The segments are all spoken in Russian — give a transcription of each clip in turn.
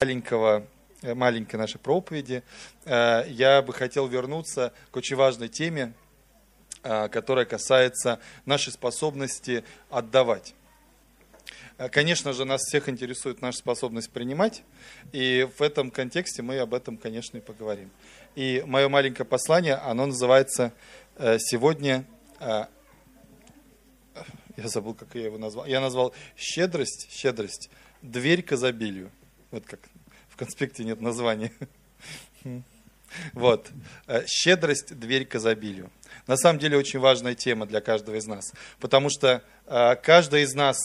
маленького, э, маленькой нашей проповеди э, я бы хотел вернуться к очень важной теме, э, которая касается нашей способности отдавать. Конечно же, нас всех интересует наша способность принимать, и в этом контексте мы об этом, конечно, и поговорим. И мое маленькое послание, оно называется сегодня, я забыл, как я его назвал, я назвал «Щедрость, щедрость, дверь к изобилию». Вот как в конспекте нет названия. Вот. Э, щедрость – дверь к изобилию. На самом деле очень важная тема для каждого из нас. Потому что э, каждый из нас,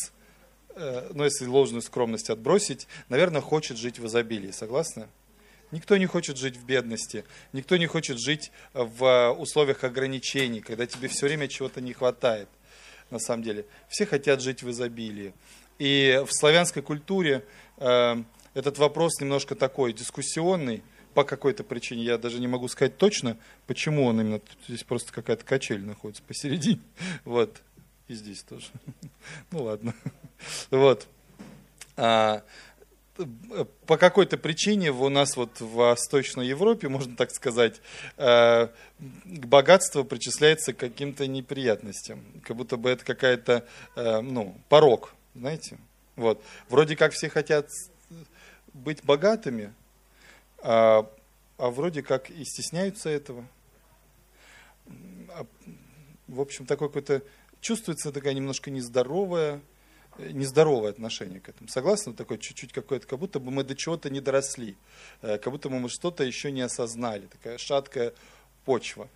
э, ну если ложную скромность отбросить, наверное, хочет жить в изобилии. Согласны? Никто не хочет жить в бедности, никто не хочет жить в условиях ограничений, когда тебе все время чего-то не хватает. На самом деле, все хотят жить в изобилии. И в славянской культуре этот вопрос немножко такой дискуссионный по какой-то причине. Я даже не могу сказать точно, почему он именно... Здесь просто какая-то качель находится посередине. Вот. И здесь тоже. Ну ладно. Вот. А, по какой-то причине у нас вот в Восточной Европе, можно так сказать, э, богатство причисляется к каким-то неприятностям. Как будто бы это какая-то, э, ну, порог, знаете. Вот. Вроде как все хотят быть богатыми, а, а вроде как и стесняются этого. А, в общем, такое какое-то чувствуется такая немножко нездоровая, нездоровое отношение к этому. Согласны? Такое чуть-чуть какое-то, как будто бы мы до чего-то не доросли, э, как будто бы мы что-то еще не осознали, такая шаткая почва.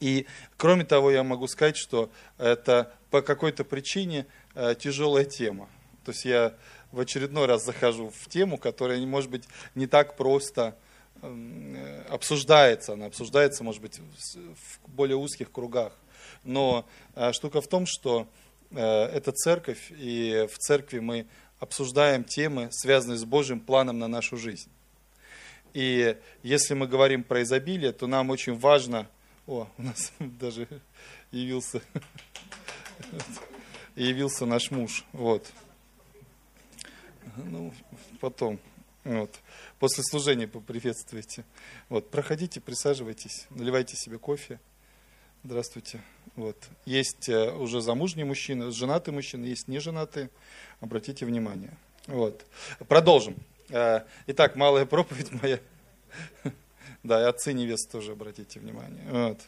И кроме того, я могу сказать, что это по какой-то причине э, тяжелая тема. То есть я в очередной раз захожу в тему, которая, может быть, не так просто эм, э, обсуждается. Она обсуждается, может быть, в более узких кругах. Но э, штука в том, что э, это церковь, и в церкви мы обсуждаем темы, связанные с Божьим планом на нашу жизнь. И если мы говорим про изобилие, то нам очень важно... О, у нас даже явился, явился наш муж. Вот. Ну, потом. Вот. После служения поприветствуйте. Вот. Проходите, присаживайтесь, наливайте себе кофе. Здравствуйте. Вот. Есть э, уже замужние мужчины, женатые мужчины, есть неженатые. Обратите внимание. Вот. Продолжим. Э, итак, малая проповедь моя. Да, и отцы невест тоже обратите внимание. Вот.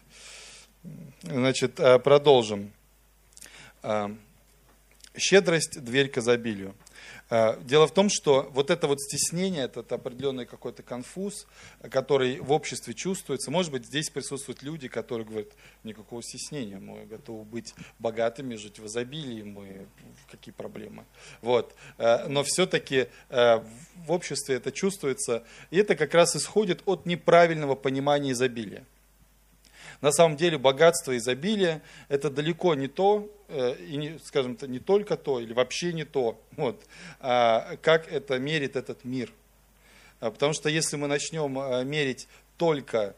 Значит, э, продолжим. Щедрость – дверь к изобилию. Э, дело в том, что вот это вот стеснение, этот определенный какой-то конфуз, который в обществе чувствуется, может быть, здесь присутствуют люди, которые говорят, никакого стеснения, мы готовы быть богатыми, жить в изобилии, мы какие проблемы. Вот. Э, но все-таки э, в обществе это чувствуется, и это как раз исходит от неправильного понимания изобилия. На самом деле богатство изобилие – это далеко не то, э, и не, скажем, не только то, или вообще не то, вот, а как это мерит этот мир. А, потому что если мы начнем э, мерить только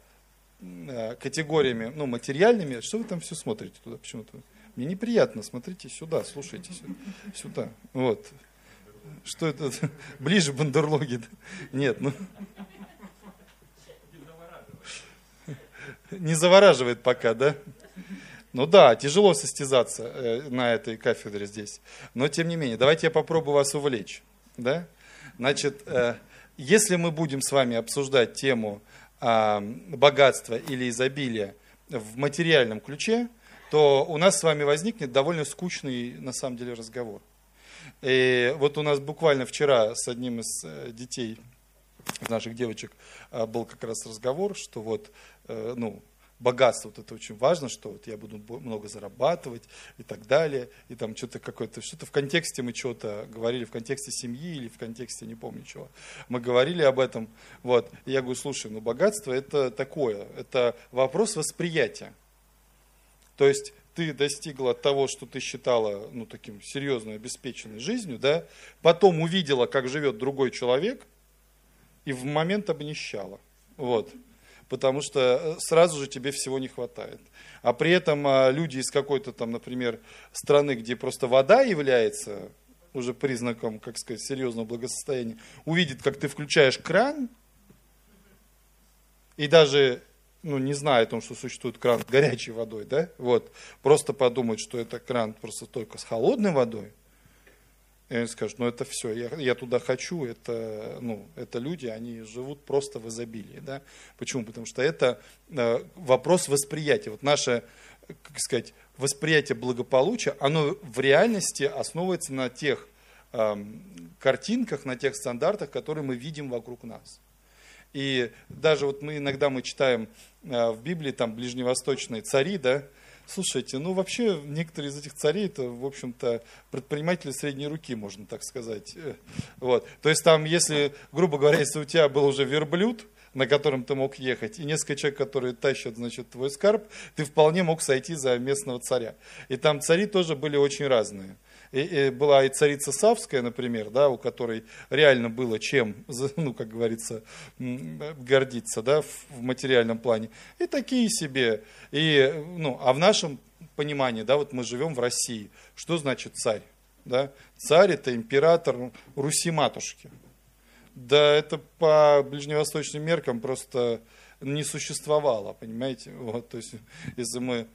э, категориями ну, материальными, что вы там все смотрите туда почему-то? Мне неприятно, смотрите сюда, слушайте сюда. Вот. Что это? Ближе бандерлоги. Нет, ну. Не завораживает пока, да? Ну да, тяжело состязаться э, на этой кафедре здесь. Но тем не менее, давайте я попробую вас увлечь. Да? Значит, э, если мы будем с вами обсуждать тему э, богатства или изобилия в материальном ключе, то у нас с вами возникнет довольно скучный, на самом деле, разговор. И вот у нас буквально вчера с одним из э, детей наших девочек был как раз разговор, что вот, ну, богатство, вот это очень важно, что вот я буду много зарабатывать и так далее, и там что-то какое-то, что-то в контексте мы что-то говорили, в контексте семьи или в контексте, не помню чего, мы говорили об этом, вот, и я говорю, слушай, ну богатство это такое, это вопрос восприятия, то есть ты достигла того, что ты считала, ну, таким серьезной, обеспеченной жизнью, да, потом увидела, как живет другой человек – и в момент обнищала. Вот. Потому что э, сразу же тебе всего не хватает. А при этом а, люди из какой-то там, например, страны, где просто вода является уже признаком, как сказать, серьезного благосостояния, увидит, как ты включаешь кран, и даже ну, не зная о том, что существует кран с горячей водой, да, вот, просто подумать, что это кран просто только с холодной водой, и они скажут, ну это все, я, я туда хочу, это, ну, это люди, они живут просто в изобилии. Да? Почему? Потому что это э, вопрос восприятия. Вот наше, как сказать, восприятие благополучия, оно в реальности основывается на тех э, картинках, на тех стандартах, которые мы видим вокруг нас. И даже вот мы иногда мы читаем э, в Библии там ближневосточные цари, да, Слушайте, ну вообще некоторые из этих царей, это, в общем-то, предприниматели средней руки, можно так сказать. Э, вот. То есть там, если, грубо говоря, если у тебя был уже верблюд, на котором ты мог ехать, и несколько человек, которые тащат, значит, твой скарб, ты вполне мог сойти за местного царя. И там цари тоже были очень разные. Была и царица Савская, например, да, у которой реально было чем, ну, как говорится, гордиться, да, в, материальном плане. И такие себе. И, ну, а в нашем понимании, да, вот мы живем в России. Что значит царь? Да? Царь это император Руси-матушки. Да это по ближневосточным меркам просто не существовало, понимаете? Вот, то есть, если мы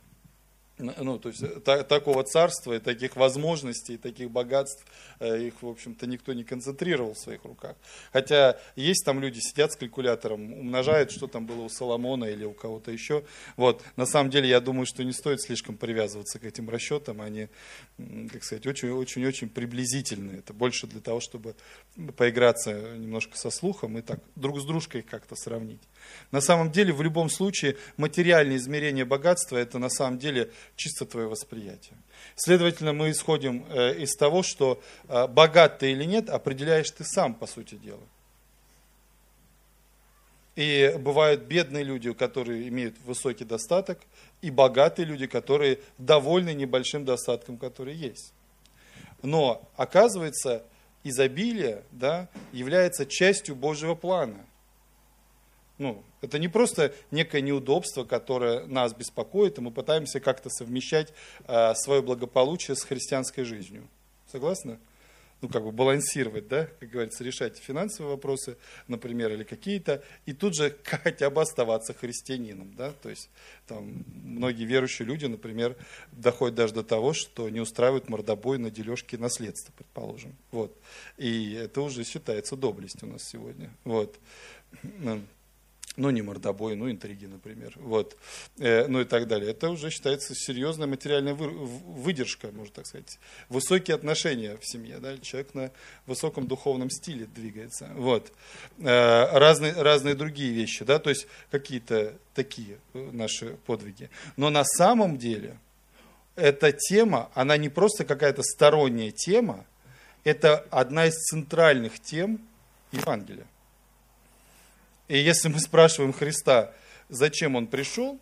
ну, то есть та, такого царства и таких возможностей, и таких богатств, э, их, в общем-то, никто не концентрировал в своих руках. Хотя есть там люди, сидят с калькулятором, умножают, что там было у Соломона или у кого-то еще. Вот. На самом деле, я думаю, что не стоит слишком привязываться к этим расчетам, они, как сказать, очень-очень-очень приблизительные. Это больше для того, чтобы поиграться немножко со слухом и так друг с дружкой как-то сравнить. На самом деле, в любом случае, материальное измерение богатства – это на самом деле чисто твое восприятие. Следовательно, мы исходим э, из того, что э, богат ты или нет, определяешь ты сам, по сути дела. И бывают бедные люди, которые имеют высокий достаток, и богатые люди, которые довольны небольшим достатком, который есть. Но, оказывается, изобилие да, является частью Божьего плана – ну, это не просто некое неудобство, которое нас беспокоит, и мы пытаемся как-то совмещать э, свое благополучие с христианской жизнью. Согласны? Ну, как бы балансировать, да, как говорится, решать финансовые вопросы, например, или какие-то, и тут же хотя бы оставаться христианином, да, то есть там многие верующие люди, например, доходят даже до того, что не устраивают мордобой на дележке наследства, предположим, вот, и это уже считается доблестью у нас сегодня, вот ну не мордобой, ну интриги, например, вот, э, ну и так далее. Это уже считается серьезная материальная вы, выдержка, можно так сказать, высокие отношения в семье, да, человек на высоком духовном стиле двигается, вот, э, разные, разные другие вещи, да, то есть какие-то такие э, наши подвиги. Но на самом деле эта тема, она не просто какая-то сторонняя тема, это одна из центральных тем Евангелия. И если мы спрашиваем Христа, зачем он пришел,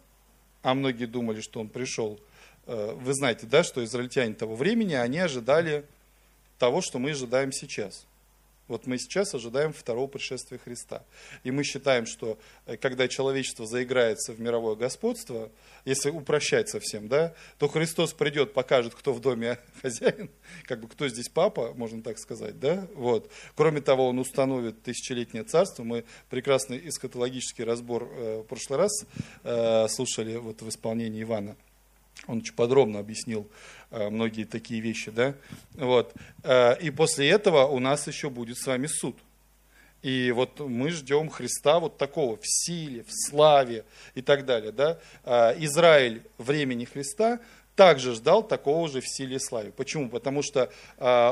а многие думали, что он пришел, э, вы знаете, да, что израильтяне того времени, они ожидали того, что мы ожидаем сейчас. Вот мы сейчас ожидаем второго пришествия Христа. И мы считаем, что э, когда человечество заиграется в мировое господство, если упрощать совсем, да, то Христос придет, покажет, кто в доме хозяин, как бы кто здесь папа, можно так сказать, да, вот. Кроме того, он установит тысячелетнее царство. Мы прекрасный эскатологический разбор э, в прошлый раз э, слушали вот в исполнении Ивана. Он очень подробно объяснил э, многие такие вещи, да, вот. Э, и после этого у нас еще будет с вами суд. И вот мы ждем Христа вот такого в силе, в славе и так далее, да. Э, Израиль времени Христа также ждал такого же в силе и славе. Почему? Потому что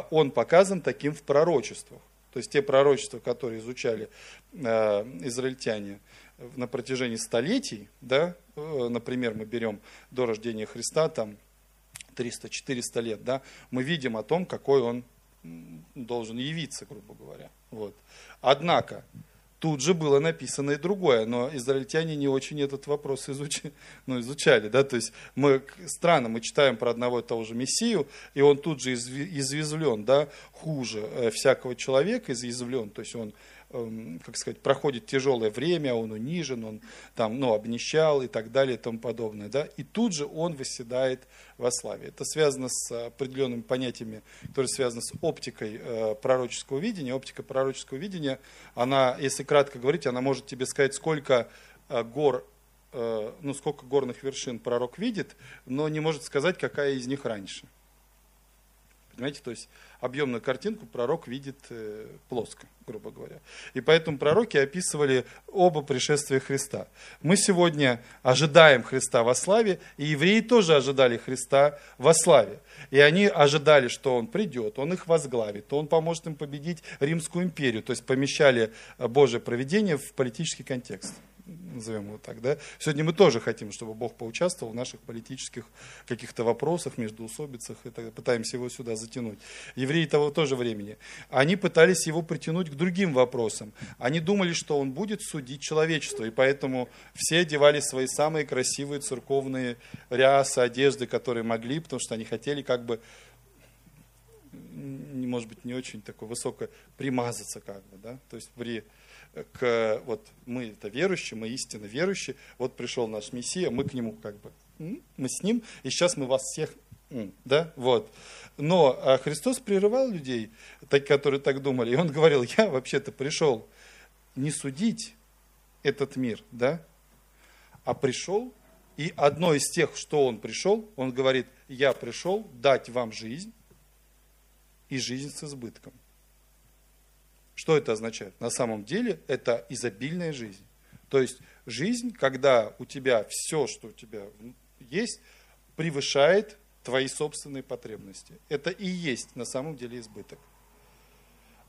он показан таким в пророчествах. То есть те пророчества, которые изучали израильтяне, на протяжении столетий, да, э, например, мы берем до рождения Христа, там 300-400 лет, да, мы видим о том, какой он должен явиться, грубо говоря. Вот. Однако, тут же было написано и другое, но израильтяне не очень этот вопрос изучали, ну, изучали да, то есть мы, странно, мы читаем про одного и того же Мессию, и он тут же извезвлен, да, хуже э, всякого человека, изъязвлен, то есть он как сказать, проходит тяжелое время, он унижен, он там, ну, обнищал и так далее и тому подобное, да, и тут же он восседает во славе. Это связано с определенными понятиями, которые связаны с оптикой э, пророческого видения. Оптика пророческого видения, она, если кратко говорить, она может тебе сказать, сколько э, гор Э, ну, сколько горных вершин пророк видит, но не может сказать, какая из них раньше. Понимаете, то есть объемную картинку пророк видит э, плоско, грубо говоря. И поэтому пророки описывали оба пришествия Христа. Мы сегодня ожидаем Христа во славе, и евреи тоже ожидали Христа во славе. И они ожидали, что Он придет, Он их возглавит, Он поможет им победить Римскую империю, то есть помещали Божье проведение в политический контекст назовем его так, да. Сегодня мы тоже хотим, чтобы Бог поучаствовал в наших политических каких-то вопросах, междуусобицах, и так, пытаемся его сюда затянуть. Евреи того тоже времени. Они пытались его притянуть к другим вопросам. Они думали, что он будет судить человечество, и поэтому все одевали свои самые красивые церковные рясы, одежды, которые могли, потому что они хотели как бы может быть, не очень такое высокое, примазаться как бы, да, то есть при к, вот мы это верующие, мы истинно верующие, вот пришел наш Мессия, мы к нему как бы, мы с ним, и сейчас мы вас всех, да, вот. Но а Христос прерывал людей, которые так думали, и он говорил, я вообще-то пришел не судить этот мир, да, а пришел, и одно из тех, что он пришел, он говорит, я пришел дать вам жизнь, и жизнь с избытком. Что это означает? На самом деле это изобильная жизнь. То есть жизнь, когда у тебя все, что у тебя есть, превышает твои собственные потребности. Это и есть на самом деле избыток.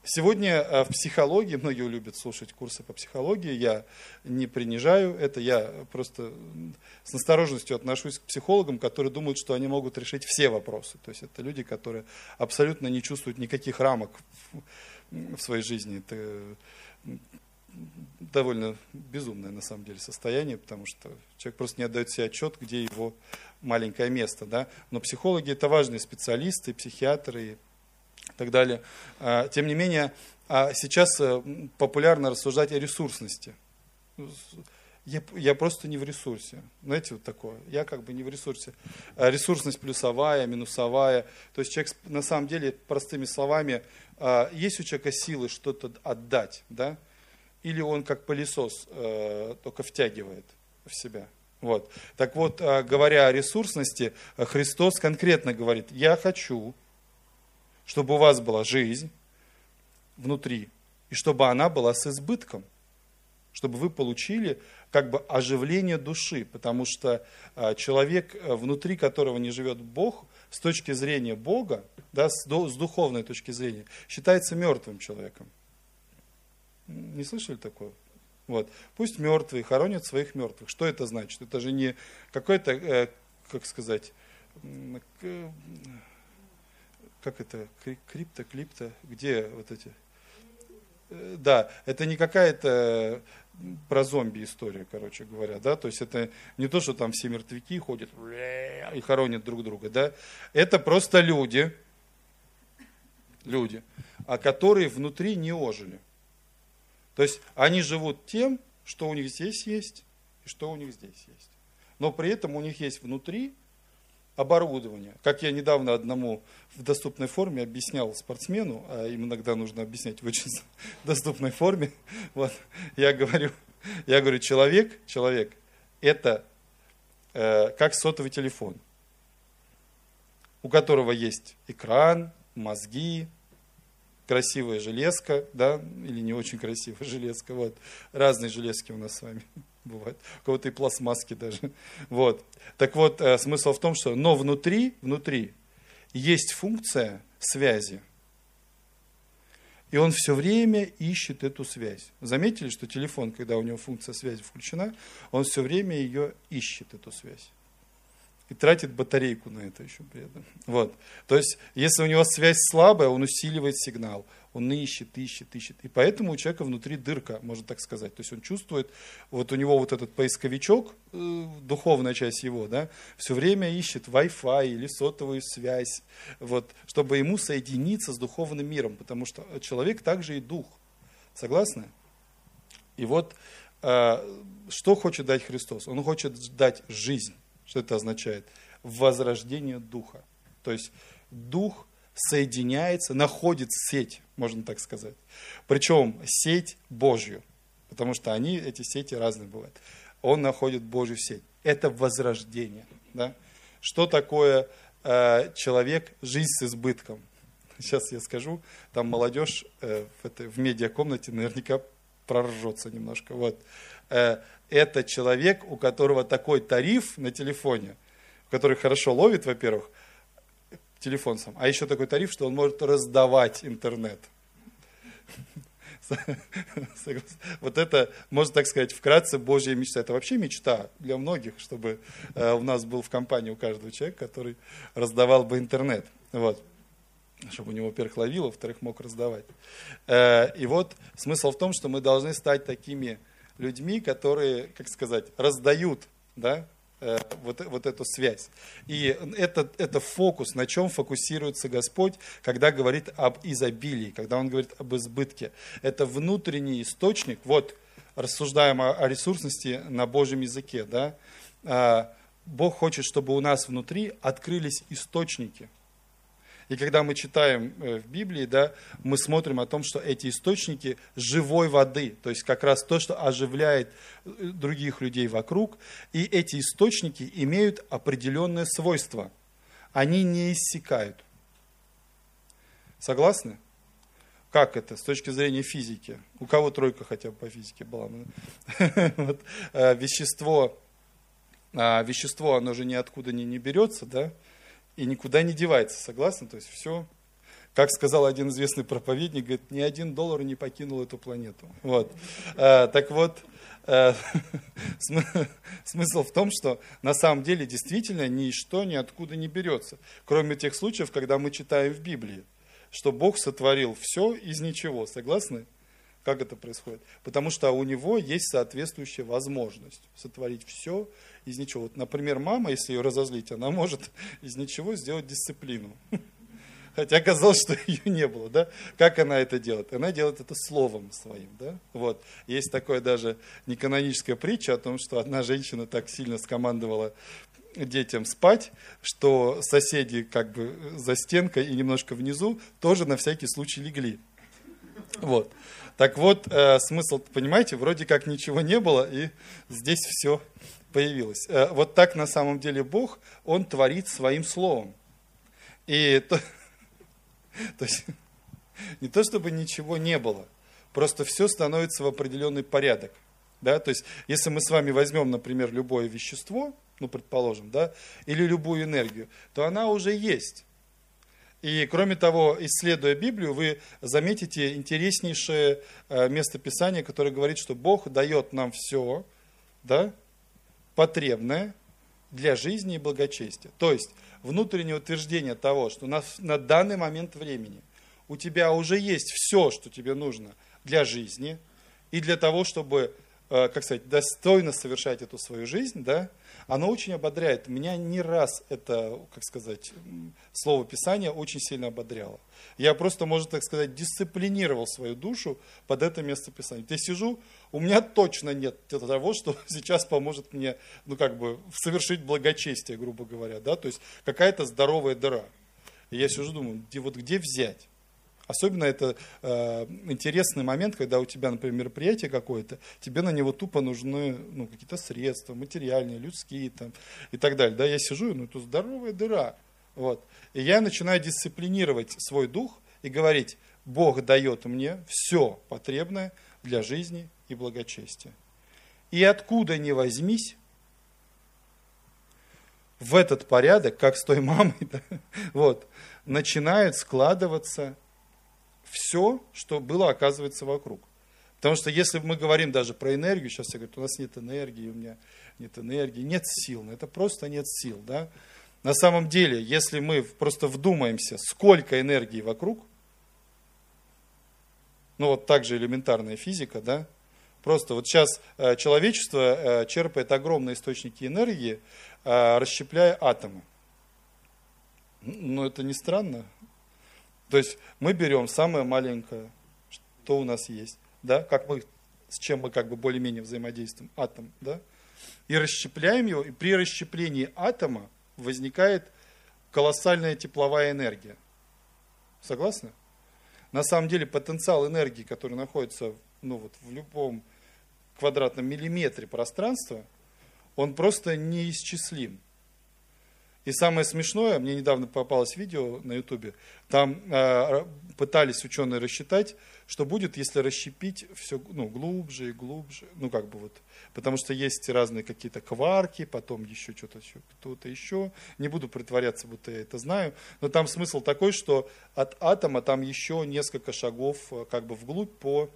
Сегодня э, в психологии, многие любят слушать курсы по психологии, я не принижаю это, я просто с настороженностью отношусь к психологам, которые думают, что они могут решить все вопросы. То есть это люди, которые абсолютно не чувствуют никаких рамок в своей жизни. Это довольно безумное на самом деле состояние, потому что человек просто не отдает себе отчет, где его маленькое место. Да? Но психологи это важные специалисты, психиатры и так далее. А, тем не менее, а сейчас э, популярно рассуждать о ресурсности. Я, я просто не в ресурсе. Знаете, вот такое. Я как бы не в ресурсе. А ресурсность плюсовая, минусовая. То есть человек на самом деле, простыми словами, есть у человека силы что-то отдать, да? Или он как пылесос э, только втягивает в себя. Вот. Так вот, говоря о ресурсности, Христос конкретно говорит, я хочу, чтобы у вас была жизнь внутри, и чтобы она была с избытком, чтобы вы получили как бы оживление души, потому что а, человек, э, внутри которого не живет Бог, с точки зрения Бога, да, с, духовной точки зрения, считается мертвым человеком. Не слышали такое? Вот. Пусть мертвые хоронят своих мертвых. Что это значит? Это же не какой-то, э, как сказать, как это, крипто, клипто, где вот эти Э, да, это не какая-то про зомби история, короче говоря, да, то есть это не то, что там все мертвяки ходят и хоронят друг друга, да, это просто люди, люди, а которые внутри не ожили. То есть они живут тем, что у них здесь есть и что у них здесь есть. Но при этом у них есть внутри оборудование. Как я недавно одному в доступной форме объяснял спортсмену, а им иногда нужно объяснять в очень доступной форме, вот, я говорю, я говорю, человек, человек, это э, как сотовый телефон, у которого есть экран, мозги, красивая железка, да, или не очень красивая железка, вот, разные железки у нас с вами бывают, у кого-то и пластмасски даже, вот. Так вот, э, смысл в том, что, но внутри, внутри есть функция связи, и он все время ищет эту связь. Заметили, что телефон, когда у него функция связи включена, он все время ее ищет, эту связь и тратит батарейку на это еще при этом. Вот. То есть, если у него связь слабая, он усиливает сигнал, он ищет, ищет, ищет. И поэтому у человека внутри дырка, можно так сказать. То есть он чувствует, вот у него вот этот поисковичок, э, духовная часть его, да, все время ищет Wi-Fi или сотовую связь, вот, чтобы ему соединиться с духовным миром, потому что человек также и дух. Согласны? И вот э, что хочет дать Христос? Он хочет дать жизнь. Что это означает? Возрождение духа. То есть дух соединяется, находит сеть, можно так сказать. Причем сеть Божью, потому что они, эти сети разные бывают. Он находит Божью сеть. Это возрождение. Да? Что такое э, человек, жизнь с избытком? Сейчас я скажу, там молодежь э, в, этой, в медиакомнате наверняка проржется немножко. Вот. Э, это человек, у которого такой тариф на телефоне, который хорошо ловит, во-первых, телефон сам, а еще такой тариф, что он может раздавать интернет. Вот это, можно так сказать, вкратце Божья мечта. Это вообще мечта для многих, чтобы э, у нас был в компании у каждого человека, который раздавал бы интернет. Вот чтобы у него, во-первых, ловило, во-вторых, мог раздавать. Э, и вот смысл в том, что мы должны стать такими людьми, которые, как сказать, раздают да, э, вот, вот эту связь. И это, это фокус, на чем фокусируется Господь, когда говорит об изобилии, когда Он говорит об избытке. Это внутренний источник, вот рассуждаем о, о ресурсности на Божьем языке, да, а, Бог хочет, чтобы у нас внутри открылись источники – и когда мы читаем э, в Библии, да, мы смотрим о том, что эти источники живой воды, то есть как раз то, что оживляет э, других людей вокруг, и эти источники имеют определенное свойство. Они не иссякают. Согласны? Как это с точки зрения физики? У кого тройка хотя бы по физике была? вот, э, вещество, а, вещество, оно же ниоткуда не берется, да? И никуда не девается, согласны? То есть все, как сказал один известный проповедник, говорит, ни один доллар не покинул эту планету. Вот. А, так вот, а, смысл в том, что на самом деле действительно ничто ниоткуда не берется, кроме тех случаев, когда мы читаем в Библии, что Бог сотворил все из ничего, согласны? Как это происходит? Потому что у него есть соответствующая возможность сотворить все из ничего. Вот, например, мама, если ее разозлить, она может из ничего сделать дисциплину. Хотя оказалось, что ее не было, да? Как она это делает? Она делает это словом своим, да? Вот. Есть такое даже неканоническая притча о том, что одна женщина так сильно скомандовала детям спать, что соседи как бы за стенкой и немножко внизу тоже на всякий случай легли. Вот. Так вот, э, смысл, понимаете, вроде как ничего не было, и здесь все появилось. Э, вот так на самом деле Бог, Он творит своим словом. И то, то есть, не то чтобы ничего не было, просто все становится в определенный порядок. Да? То есть, если мы с вами возьмем, например, любое вещество, ну, предположим, да, или любую энергию, то она уже есть. И кроме того, исследуя Библию, вы заметите интереснейшее э, местописание, которое говорит, что Бог дает нам все да, потребное для жизни и благочестия. То есть внутреннее утверждение того, что на, на данный момент времени у тебя уже есть все, что тебе нужно для жизни и для того, чтобы, э, как сказать, достойно совершать эту свою жизнь, да, оно очень ободряет. Меня не раз это, как сказать, слово Писания очень сильно ободряло. Я просто, можно так сказать, дисциплинировал свою душу под это место Писания. Я сижу, у меня точно нет того, что сейчас поможет мне, ну, как бы, совершить благочестие, грубо говоря, да, то есть какая-то здоровая дыра. И я сижу, думаю, вот где взять? Особенно это э, интересный момент, когда у тебя, например, мероприятие какое-то, тебе на него тупо нужны ну, какие-то средства, материальные, людские там, и так далее. Да, я сижу, ну это здоровая дыра. Вот. И я начинаю дисциплинировать свой дух и говорить, Бог дает мне все потребное для жизни и благочестия. И откуда ни возьмись, в этот порядок, как с той мамой, да, вот, начинают складываться все, что было, оказывается, вокруг. Потому что если мы говорим даже про энергию, сейчас все говорят, у нас нет энергии, у меня нет энергии, нет сил. Ну, это просто нет сил. Да? На самом деле, если мы просто вдумаемся, сколько энергии вокруг, ну вот так же элементарная физика, да, просто вот сейчас э, человечество э, черпает огромные источники энергии, э, расщепляя атомы. Ну это не странно, то есть мы берем самое маленькое, что у нас есть, да, как мы, с чем мы как бы более-менее взаимодействуем, атом, да, и расщепляем его, и при расщеплении атома возникает колоссальная тепловая энергия. Согласны? На самом деле потенциал энергии, который находится ну, вот, в любом квадратном миллиметре пространства, он просто неисчислим. И самое смешное, мне недавно попалось видео на ютубе, там э, пытались ученые рассчитать, что будет, если расщепить все ну, глубже и глубже, ну как бы вот, потому что есть разные какие-то кварки, потом еще что-то еще, кто-то еще, не буду притворяться, будто я это знаю, но там смысл такой, что от атома там еще несколько шагов э, как бы вглубь по,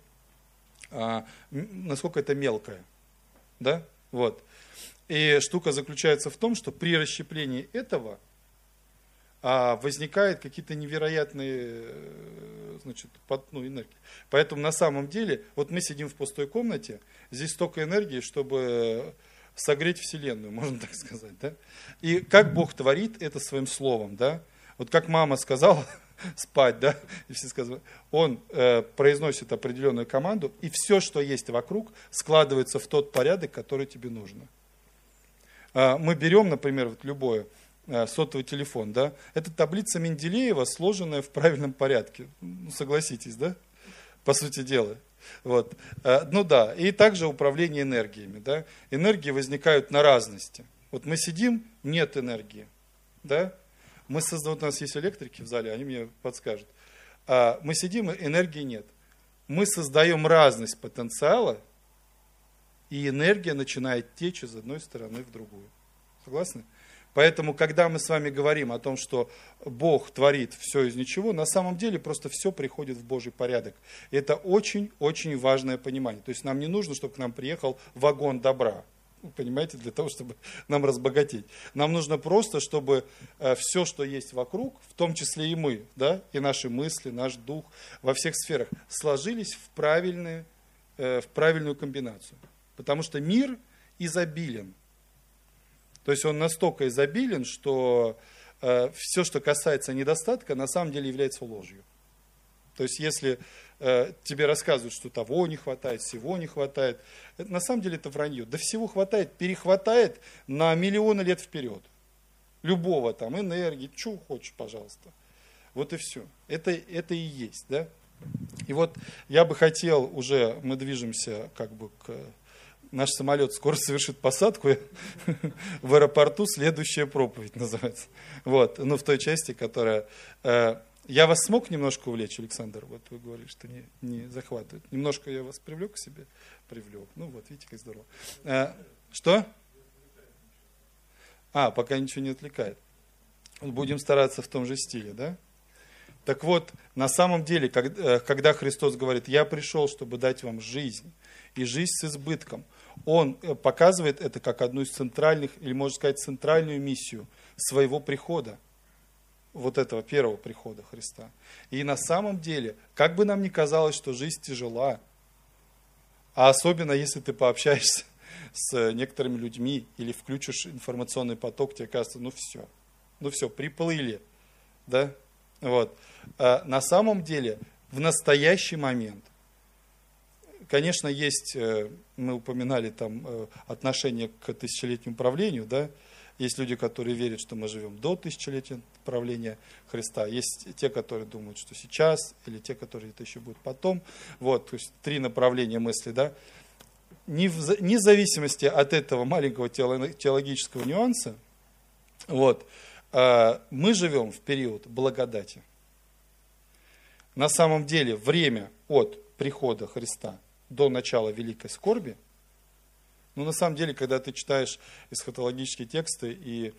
а, насколько это мелкое, да, вот. И штука заключается в том, что при расщеплении этого а, возникают какие-то невероятные э, значит, под, ну, энергии. Поэтому на самом деле, вот мы сидим в пустой комнате, здесь столько энергии, чтобы согреть Вселенную, можно так сказать. Да? И как Бог творит это своим словом. Да? Вот как мама сказала, спать, да, и все сказали, он э, произносит определенную команду, и все, что есть вокруг, складывается в тот порядок, который тебе нужно. А, мы берем, например, вот любое, а, сотовый телефон, да, это таблица Менделеева, сложенная в правильном порядке. Ну, согласитесь, да? По сути дела. Вот. А, ну да, и также управление энергиями. Да? Энергии возникают на разности. Вот мы сидим, нет энергии. Да? Мы создаем, вот у нас есть электрики в зале, они мне подскажут. Мы сидим, энергии нет. Мы создаем разность потенциала, и энергия начинает течь из одной стороны в другую. Согласны? Поэтому, когда мы с вами говорим о том, что Бог творит все из ничего, на самом деле просто все приходит в Божий порядок. Это очень-очень важное понимание. То есть нам не нужно, чтобы к нам приехал вагон добра, понимаете, для того, чтобы нам разбогатеть. Нам нужно просто, чтобы э, все, что есть вокруг, в том числе и мы, да, и наши мысли, наш дух, во всех сферах, сложились в, правильные, э, в правильную комбинацию. Потому что мир изобилен. То есть он настолько изобилен, что э, все, что касается недостатка, на самом деле является ложью. То есть если э, тебе рассказывают, что того не хватает, всего не хватает, это, на самом деле это вранье. Да всего хватает, перехватает на миллионы лет вперед. Любого там, энергии, чего хочешь, пожалуйста. Вот и все. Это, это и есть, да? И вот я бы хотел уже, мы движемся как бы к наш самолет скоро совершит посадку в аэропорту, следующая проповедь называется. Вот, ну, в той части, которая... Э, я вас смог немножко увлечь, Александр? Вот вы говорили, что не, не захватывает. Немножко я вас привлек к себе? Привлек. Ну вот, видите, как здорово. Э, что? А, пока ничего не отвлекает. Будем стараться в том же стиле, да? Так вот, на самом деле, э, когда Христос говорит, я пришел, чтобы дать вам жизнь, и жизнь с избытком, он э, показывает это как одну из центральных, или можно сказать, центральную миссию своего прихода, вот этого первого прихода Христа. И на самом деле, как бы нам ни казалось, что жизнь тяжела, а особенно если ты пообщаешься с некоторыми людьми или включишь информационный поток, тебе кажется, ну все, ну все, приплыли, да, вот. А на самом деле, в настоящий момент Конечно, есть, э, мы упоминали там э, отношение к тысячелетнему правлению, да, есть люди, которые верят, что мы живем до тысячелетия правления Христа. Есть те, которые думают, что сейчас, или те, которые это еще будет потом. Вот, то есть три направления мысли, да. Не в, не в зависимости от этого маленького теологического нюанса, вот, а, мы живем в период благодати. На самом деле время от прихода Христа до начала великой скорби. Но на самом деле, когда ты читаешь эсхатологические тексты и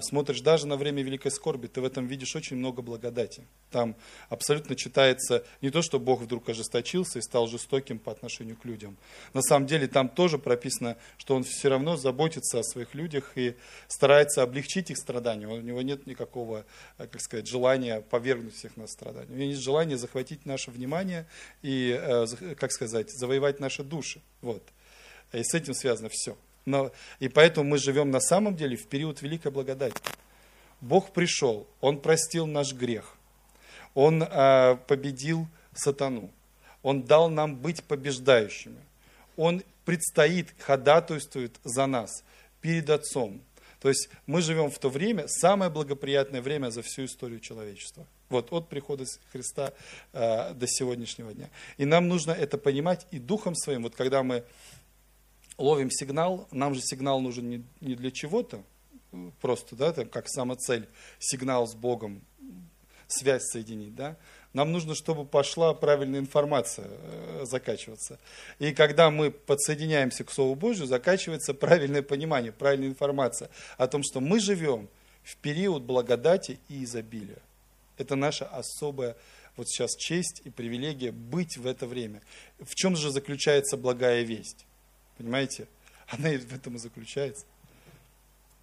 смотришь даже на время великой скорби, ты в этом видишь очень много благодати. Там абсолютно читается не то, что Бог вдруг ожесточился и стал жестоким по отношению к людям. На самом деле там тоже прописано, что Он все равно заботится о своих людях и старается облегчить их страдания. У него нет никакого, а, как сказать, желания повергнуть всех нас страданий. У него есть желание захватить наше внимание и, а, как сказать, завоевать наши души. Вот. И с этим связано все. Но, и поэтому мы живем на самом деле в период великой благодати. Бог пришел, Он простил наш грех, Он э, победил сатану, Он дал нам быть побеждающими. Он предстоит, ходатайствует за нас перед Отцом. То есть мы живем в то время, самое благоприятное время за всю историю человечества. Вот от прихода Христа э, до сегодняшнего дня. И нам нужно это понимать и духом своим. Вот когда мы ловим сигнал, нам же сигнал нужен не, для чего-то, просто, да, там, как самоцель, сигнал с Богом, связь соединить, да, нам нужно, чтобы пошла правильная информация э, закачиваться. И когда мы подсоединяемся к Слову Божию, закачивается правильное понимание, правильная информация о том, что мы живем в период благодати и изобилия. Это наша особая вот сейчас честь и привилегия быть в это время. В чем же заключается благая весть? Понимаете? Она в этом и заключается.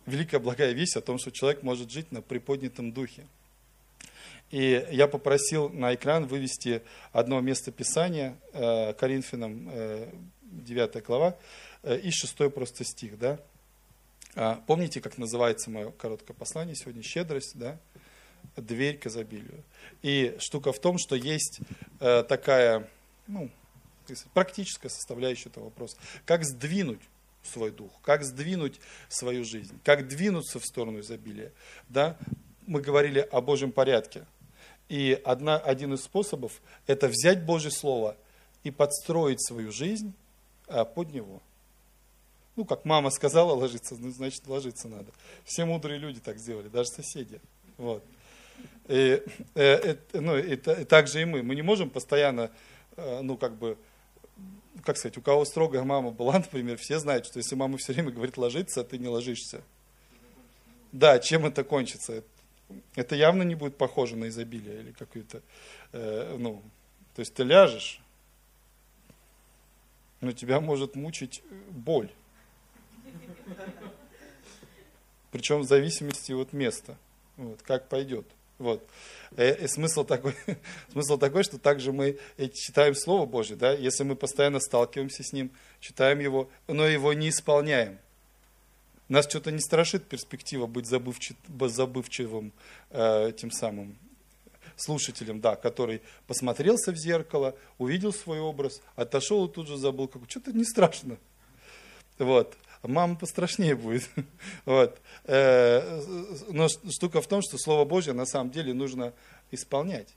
Великая благая весть о том, что человек может жить на приподнятом духе. И я попросил на экран вывести одно место Писания э, Коринфянам, э, 9 глава, э, и 6 просто стих. Да? А, помните, как называется мое короткое послание сегодня? Щедрость, да? дверь к изобилию. И штука в том, что есть э, такая ну, практическая составляющая этого вопроса. Как сдвинуть свой дух, как сдвинуть свою жизнь, как двинуться в сторону изобилия. Да? Мы говорили о Божьем порядке. И одна, один из способов – это взять Божье Слово и подстроить свою жизнь а, под него. Ну, как мама сказала ложиться, ну, значит, ложиться надо. Все мудрые люди так сделали, даже соседи. Вот. И, э, э, ну, и, и так же и мы. Мы не можем постоянно, э, ну, как бы, как сказать, у кого строгая мама была, например, все знают, что если мама все время говорит ложиться, а ты не ложишься. Да, чем это кончится? это явно не будет похоже на изобилие или какую-то, э, ну, то есть ты ляжешь, но тебя может мучить боль. Причем в зависимости от места, вот, как пойдет. Вот. Э, и смысл, такой, смысл такой, что также мы читаем Слово Божье, да? если мы постоянно сталкиваемся с ним, читаем его, но его не исполняем – нас что-то не страшит перспектива быть забывчив, забывчивым э, тем самым слушателем, да, который посмотрелся в зеркало, увидел свой образ, отошел и тут же забыл, как что-то не страшно. Вот. Мама пострашнее будет. Вот. Э, но штука в том, что Слово Божье на самом деле нужно исполнять.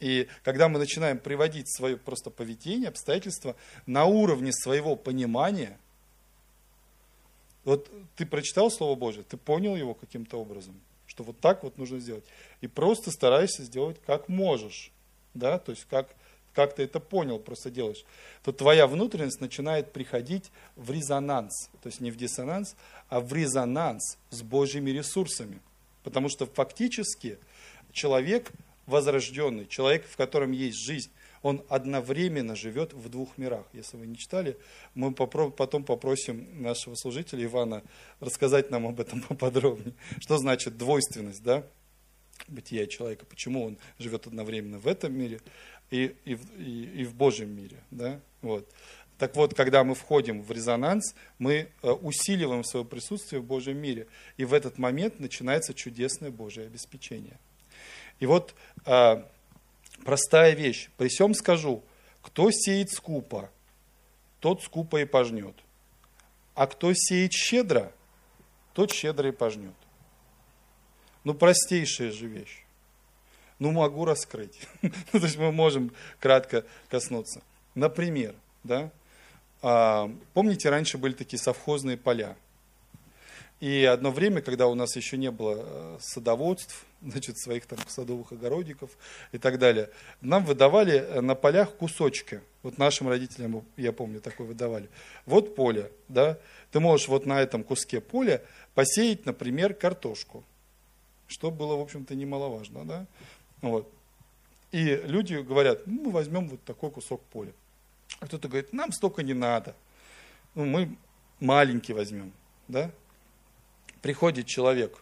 И когда мы начинаем приводить свое просто поведение, обстоятельства на уровне своего понимания – вот ты прочитал Слово Божье, ты понял его каким-то образом, что вот так вот нужно сделать. И просто стараешься сделать как можешь. Да? То есть как, как ты это понял, просто делаешь. То твоя внутренность начинает приходить в резонанс. То есть не в диссонанс, а в резонанс с Божьими ресурсами. Потому что фактически человек возрожденный, человек, в котором есть жизнь, он одновременно живет в двух мирах. Если вы не читали, мы потом попросим нашего служителя Ивана рассказать нам об этом поподробнее. Что значит двойственность, да? бытия человека, почему он живет одновременно в этом мире и, и, и, и в Божьем мире. Да? Вот. Так вот, когда мы входим в резонанс, мы э, усиливаем свое присутствие в Божьем мире. И в этот момент начинается чудесное Божье обеспечение. И вот э, простая вещь. При всем скажу, кто сеет скупо, тот скупо и пожнет. А кто сеет щедро, тот щедро и пожнет. Ну, простейшая же вещь. Ну, могу раскрыть. То есть мы можем кратко коснуться. Например, да, а, помните, раньше были такие совхозные поля – и одно время, когда у нас еще не было э, садоводств, значит, своих там садовых огородиков и так далее, нам выдавали э, на полях кусочки. Вот нашим родителям, я помню, такое выдавали. Вот поле, да, ты можешь вот на этом куске поля посеять, например, картошку, что было, в общем-то, немаловажно, да. Вот. И люди говорят, ну, мы возьмем вот такой кусок поля. А кто-то говорит, нам столько не надо. Ну, мы маленький возьмем, да приходит человек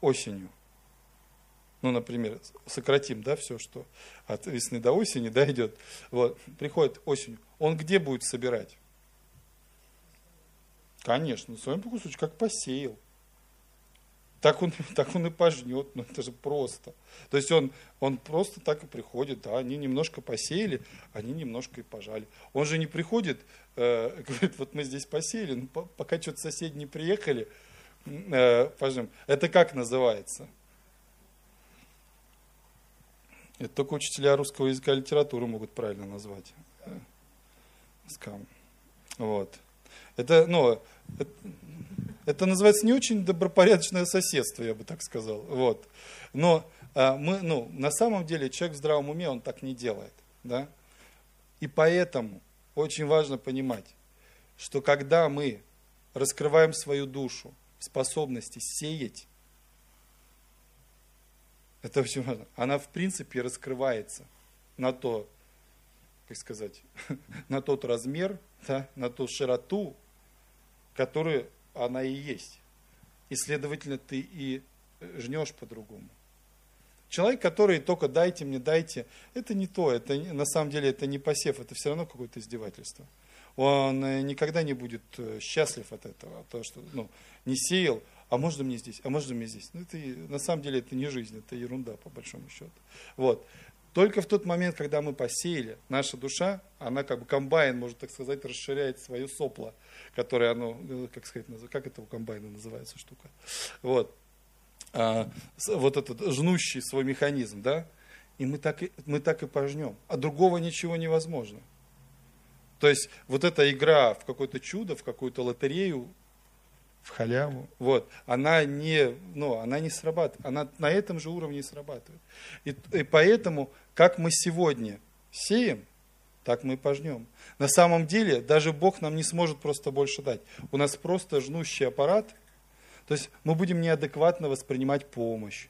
осенью, ну, например, сократим, да, все, что от весны до осени, да, идет, вот, приходит осенью, он где будет собирать? Конечно, на своем кусочке, как посеял. Так он, так он и пожнет, ну это же просто. То есть он, он просто так и приходит, да, они немножко посеяли, они немножко и пожали. Он же не приходит, э, говорит, вот мы здесь посеяли, ну, пока что-то соседи не приехали, э, пожнем. Это как называется? Это только учителя русского языка и литературы могут правильно назвать. Скам. Вот. Это, ну, это, это называется не очень добропорядочное соседство, я бы так сказал. Вот. Но а, мы, ну, на самом деле человек в здравом уме, он так не делает. Да? И поэтому очень важно понимать, что когда мы раскрываем свою душу способности сеять, это очень важно. Она, в принципе, раскрывается на то, как сказать, на тот размер, да, на ту широту, которую она и есть. И, следовательно, ты и жнешь по-другому. Человек, который только дайте мне, дайте, это не то, это на самом деле это не посев, это все равно какое-то издевательство. Он э, никогда не будет э, счастлив от этого, то, что ну, не сеял, а можно мне здесь, а можно мне здесь. Ну, это, на самом деле это не жизнь, это ерунда, по большому счету. Вот. Только в тот момент, когда мы посеяли, наша душа, она как бы комбайн, можно так сказать, расширяет свое сопло, которое оно, э, как сказать, как это у комбайна называется штука. Вот. А, вот этот жнущий свой механизм, да, и мы так и, мы так и пожнем. А другого ничего невозможно. То есть вот эта игра в какое-то чудо, в какую-то лотерею, в халяву. Вот. Она не, ну, она не срабатывает. Она на этом же уровне срабатывает. И, и поэтому, как мы сегодня сеем, так мы и пожнем. На самом деле, даже Бог нам не сможет просто больше дать. У нас просто жнущий аппарат. То есть мы будем неадекватно воспринимать помощь.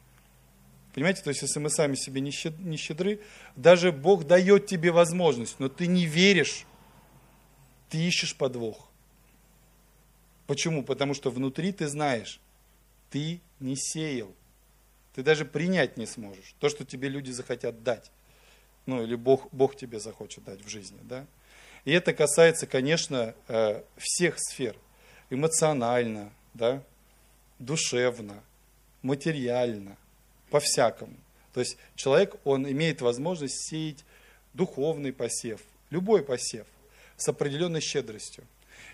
Понимаете, то есть если мы сами себе не щедры, даже Бог дает тебе возможность, но ты не веришь, ты ищешь подвох. Почему? Потому что внутри ты знаешь, ты не сеял. Ты даже принять не сможешь то, что тебе люди захотят дать. Ну, или Бог, Бог тебе захочет дать в жизни. Да? И это касается, конечно, э, всех сфер. Эмоционально, да? душевно, материально, по-всякому. То есть человек, он имеет возможность сеять духовный посев, любой посев, с определенной щедростью.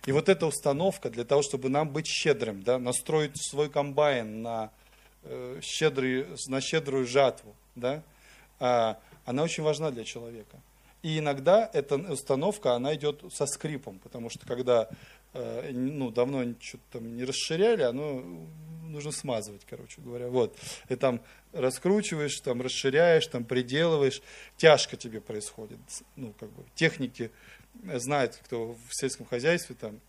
И вот эта установка для того, чтобы нам быть щедрым, да, настроить свой комбайн на, э, щедрый, на щедрую жатву, да, э, она очень важна для человека. И иногда эта установка, она идет со скрипом, потому что когда э, ну, давно что-то там не расширяли, оно нужно смазывать, короче говоря. Вот. И там раскручиваешь, там расширяешь, там приделываешь, тяжко тебе происходит. Ну, как бы техники знает, кто в сельском хозяйстве, там,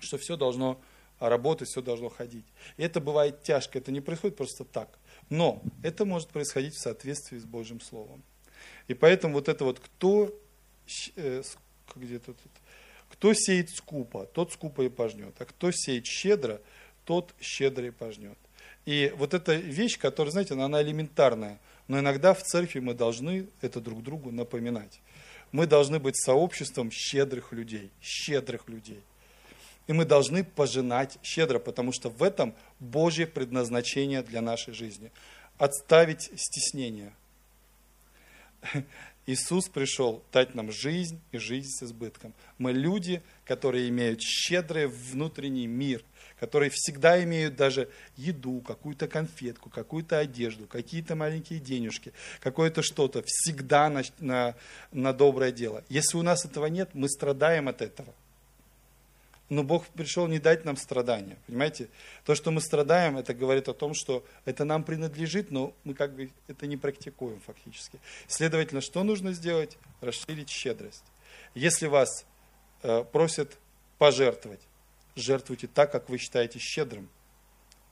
что все должно работать, все должно ходить. И это бывает тяжко, это не происходит просто так. Но это может происходить в соответствии с Божьим Словом. И поэтому вот это вот, кто, э, где-то тут, кто сеет скупо, тот скупо и пожнет. А кто сеет щедро, тот щедро и пожнет. И вот эта вещь, которая, знаете, она элементарная, но иногда в церкви мы должны это друг другу напоминать. Мы должны быть сообществом щедрых людей, щедрых людей. И мы должны пожинать щедро, потому что в этом Божье предназначение для нашей жизни. Отставить стеснение. Иисус пришел дать нам жизнь и жизнь с избытком. Мы люди, которые имеют щедрый внутренний мир – которые всегда имеют даже еду, какую-то конфетку, какую-то одежду, какие-то маленькие денежки, какое-то что-то, всегда на, на, на доброе дело. Если у нас этого нет, мы страдаем от этого. Но Бог пришел не дать нам страдания. Понимаете? То, что мы страдаем, это говорит о том, что это нам принадлежит, но мы как бы это не практикуем фактически. Следовательно, что нужно сделать? Расширить щедрость. Если вас э, просят пожертвовать, жертвуйте так, как вы считаете щедрым.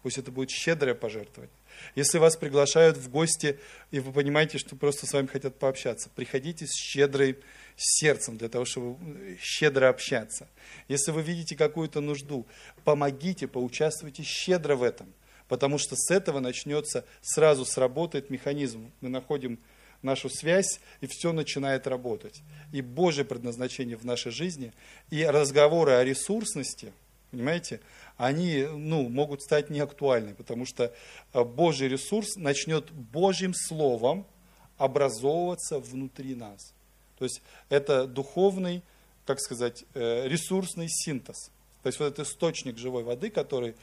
Пусть это будет щедрое пожертвование. Если вас приглашают в гости, и вы понимаете, что просто с вами хотят пообщаться, приходите с щедрой сердцем для того, чтобы щедро общаться. Если вы видите какую-то нужду, помогите, поучаствуйте щедро в этом. Потому что с этого начнется, сразу сработает механизм. Мы находим нашу связь, и все начинает работать. И Божье предназначение в нашей жизни, и разговоры о ресурсности – понимаете, они ну, могут стать неактуальны, потому что э, Божий ресурс начнет Божьим Словом образовываться внутри нас. То есть это духовный, как сказать, э, ресурсный синтез. То есть вот этот источник живой воды, который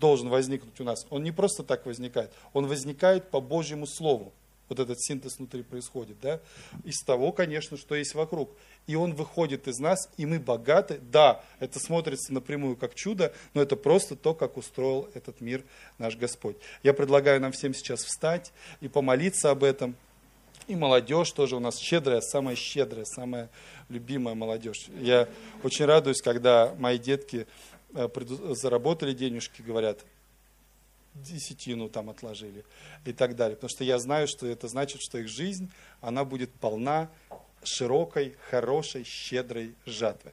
должен возникнуть у нас, он не просто так возникает, он возникает по Божьему Слову. Вот этот синтез внутри происходит, да, из того, конечно, что есть вокруг. И он выходит из нас, и мы богаты. Да, это смотрится напрямую как чудо, но это просто то, как устроил этот мир наш Господь. Я предлагаю нам всем сейчас встать и помолиться об этом. И молодежь тоже у нас щедрая, самая щедрая, самая любимая молодежь. Я очень радуюсь, когда мои детки э, заработали денежки, говорят, десятину там отложили и так далее. Потому что я знаю, что это значит, что их жизнь, она будет полна широкой, хорошей, щедрой жатвы.